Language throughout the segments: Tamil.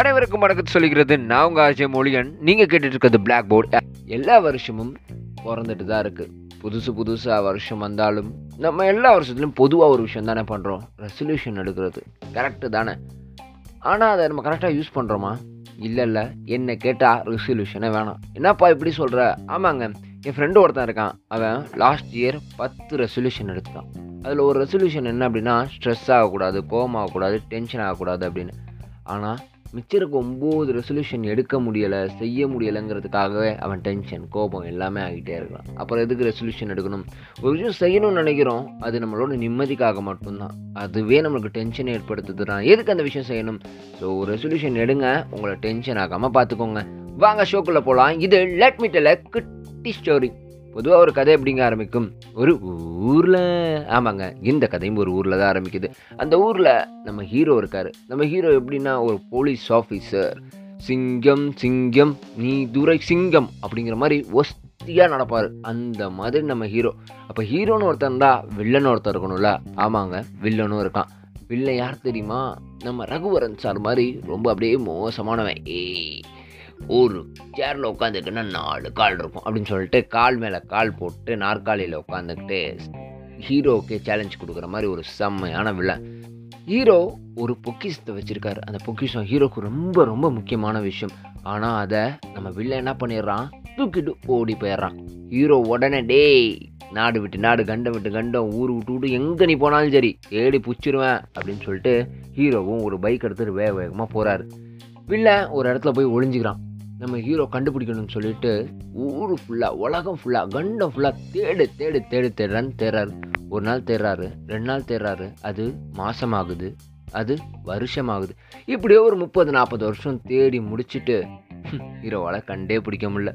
அனைவருக்கும் வணக்கத்தை சொல்லிக்கிறது. நான் உங்கள் ஆர்ஜே மொழியன். நீங்கள் கேட்டுட்டு இருக்கிறது பிளாக் போர்டு எல்லா வருஷமும் பிறந்துட்டு தான் இருக்குது புதுசு புதுசாக வருஷம் வந்தாலும் நம்ம எல்லா வருஷத்துலையும் பொதுவாக ஒரு விஷயம் தானே பண்ணுறோம் ரெசல்யூஷன் எடுக்கிறது. கரெக்டு தானே. ஆனால் அதை நம்ம கரெக்டாக யூஸ் பண்ணுறோமா இல்லை இல்லை. என்னை கேட்டால் ரெசல்யூஷனே வேணாம். என்னப்பா இப்படி சொல்கிற ஆமாங்க. என் ஃப்ரெண்டு ஒருத்தன் இருக்கான். அவன் லாஸ்ட் இயர் பத்து ரெசல்யூஷன் எடுத்தான் அதில் ஒரு ரெசல்யூஷன் என்ன அப்படின்னா ஸ்ட்ரெஸ் ஆகக்கூடாது கோம் ஆகக்கூடாது டென்ஷன் ஆகக்கூடாது அப்படின்னு. ஆனால் மிச்சம் இருக்க ஒம்பது ரெசல்யூஷன் எடுக்க முடியலை செய்ய முடியலைங்கிறதுக்காகவே அவன் டென்ஷன் கோபம் எல்லாமே ஆகிட்டே இருக்கான். அப்புறம் எதுக்கு ரெசல்யூஷன் எடுக்கணும்? ஒரு விஷயம் செய்யணும்னு நினைக்கிறோம் அது நம்மளோட நிம்மதிக்காக மட்டும்தான். அதுவே நம்மளுக்கு டென்ஷன் ஏற்படுத்துதுன்னா எதுக்கு அந்த விஷயம் செய்யணும்? ஸோ ரெசல்யூஷன் எடுங்க உங்களை டென்ஷன் ஆகாமல் பார்த்துக்கோங்க. வாங்க ஷோக்குள்ளே போகலாம் இது லெட் மீ டெல் குட்டி ஸ்டோரி பொதுவாக ஒரு கதை எப்படிங்க ஆரம்பிக்கும்? ஒரு ஊரில் ஆமாங்க இந்த கதையும் ஒரு ஊரில் தான் ஆரம்பிக்குது. அந்த ஊரில் நம்ம ஹீரோ இருக்கார். நம்ம ஹீரோ எப்படின்னா ஒரு போலீஸ் ஆஃபீஸர். சிங்கம் சிங்கம் நீ துரை சிங்கம் அப்படிங்கிற மாதிரி ஒஸ்தியாக நடப்பார். அந்த மாதிரி நம்ம ஹீரோ. அப்போ ஹீரோன்னு ஒருத்தன் தான் வில்லன் ஒருத்தர் இருக்கணும்ல. ஆமாங்க வில்லனும் இருக்கான். வில்லன் யார் தெரியுமா? நம்ம ரகுவரன் சார் மாதிரி ரொம்ப அப்படியே மோசமானவன். ஏய் ஒரு சேரில் உட்காந்துக்குன்னா நாலு கால் இருக்கும். அப்படின்னு சொல்லிட்டு கால் மேலே கால் போட்டு நாற்காலியில் உட்காந்துக்கிட்டு ஹீரோவுக்கு சேலஞ்ச் கொடுக்குற மாதிரி ஒரு செம்மையான வில்லன். ஹீரோ ஒரு பொக்கிஷத்தை வச்சுருக்காரு. அந்த பொக்கிஷம் ஹீரோக்கு ரொம்ப ரொம்ப முக்கியமான விஷயம். ஆனால் அதை நம்ம வில்லன் என்ன பண்ணிடுறான்? தூக்கிட்டு ஓடி போயிடுறான். ஹீரோ உடனே டேய் நாடு விட்டு நாடு கண்டம் விட்டு கண்டம் ஊர் விட்டு விட்டு எங்கே நீ போனாலும் சரி தேடி பிடிச்சிருவேன் அப்படின்னு சொல்லிட்டு ஹீரோவும் ஒரு பைக் எடுத்துட்டு வேக வேகமாக போகிறாரு வில்லன் ஒரு இடத்துல போய் ஒளிஞ்சுக்கிறான். நம்ம ஹீரோ கண்டுபிடிக்கணும்னு சொல்லிட்டு ஊர் ஃபுல்லாக உலகம் ஃபுல்லாக கண்டம் ஃபுல்லாக தேடு தேடு தேடு தேடுறான்னு தேடுறாரு ஒரு நாள் தேடுறாரு ரெண்டு நாள் தேடுறாரு அது மாசமாகுது அது வருஷமாகுது. இப்படியே ஒரு முப்பது நாற்பது வருஷம் தேடி முடிச்சுட்டு ஹீரோவால் கண்டே பிடிக்க முடியல.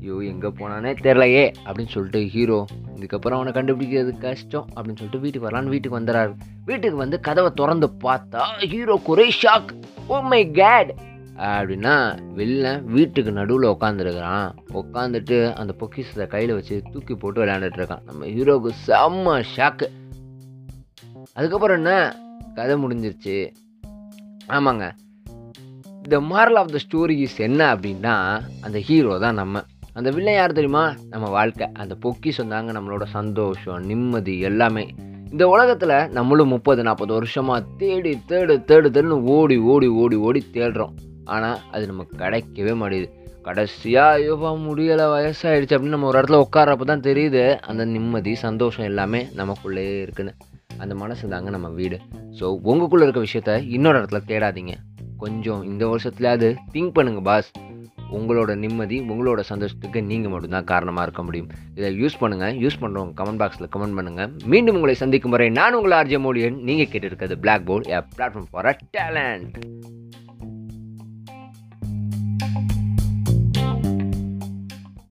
ஐயோ எங்கே போனானே தெரிலையே அப்படின்னு சொல்லிட்டு ஹீரோ இதுக்கப்புறம் அவனை கண்டுபிடிக்கிறது கஷ்டம் அப்படின்னு சொல்லிட்டு வீட்டுக்கு வரலான்னு வீட்டுக்கு வந்துடுறாரு வீட்டுக்கு வந்து கதவை திறந்து பார்த்தா ஹீரோ ஒரே ஷாக் ஓ மை கேட் அப்படின்னா வெளில வீட்டுக்கு நடுவில் உட்காந்துருக்கிறான் உட்காந்துட்டு அந்த பொக்கிஷத்தை கையில் வச்சு தூக்கி போட்டு விளையாண்டுட்டு இருக்கான். நம்ம ஹீரோவுக்கு செம்ம ஷாக்கு அதுக்கப்புறம் என்ன? கதை முடிஞ்சிருச்சு. ஆமாங்க. The moral of the stories என்ன அப்படின்னா அந்த ஹீரோ தான் நம்ம. அந்த வில்லன் யார் தெரியுமா? நம்ம வாழ்க்கை. அந்த பொக்கிஷம் தாங்க நம்மளோட சந்தோஷம் நிம்மதி எல்லாமே. இந்த உலகத்தில் நம்மளும் முப்பது நாற்பது வருஷமாக தேடி தேடு தேடு தேடுன்னு ஓடி ஓடி ஓடி ஓடி தேடுறோம். ஆனால் அது நமக்கு கிடைக்கவே மாட்டேது கடைசியாக ஐயோப்பா முடியலை வயசாகிடுச்சு அப்படின்னு நம்ம ஒரு இடத்துல உட்காரப்ப தான் தெரியுது. அந்த நிம்மதி சந்தோஷம் எல்லாமே நமக்குள்ளேயே இருக்குன்னு. அந்த மனசு தாங்க நம்ம வீடு. ஸோ உங்களுக்குள்ளே இருக்க விஷயத்த இன்னொரு இடத்துல தேடாதீங்க. கொஞ்சம் இந்த வருஷத்துலையாவது திங்க் பண்ணுங்கள் பாஸ் உங்களோட நிம்மதி உங்களோட சந்தோஷத்துக்கு நீங்கள் மட்டும்தான் காரணமாக இருக்க முடியும். இதை யூஸ் பண்ணுங்கள் யூஸ் பண்ணுறவங்க கமெண்ட் பாக்ஸில் கமெண்ட் பண்ணுங்கள் மீண்டும் உங்களை சந்திக்கும் வரை நான் உங்களை ஆர்ஜே மோடியன். நீங்கள் கேட்டிருக்கிறது black board a platform for a talent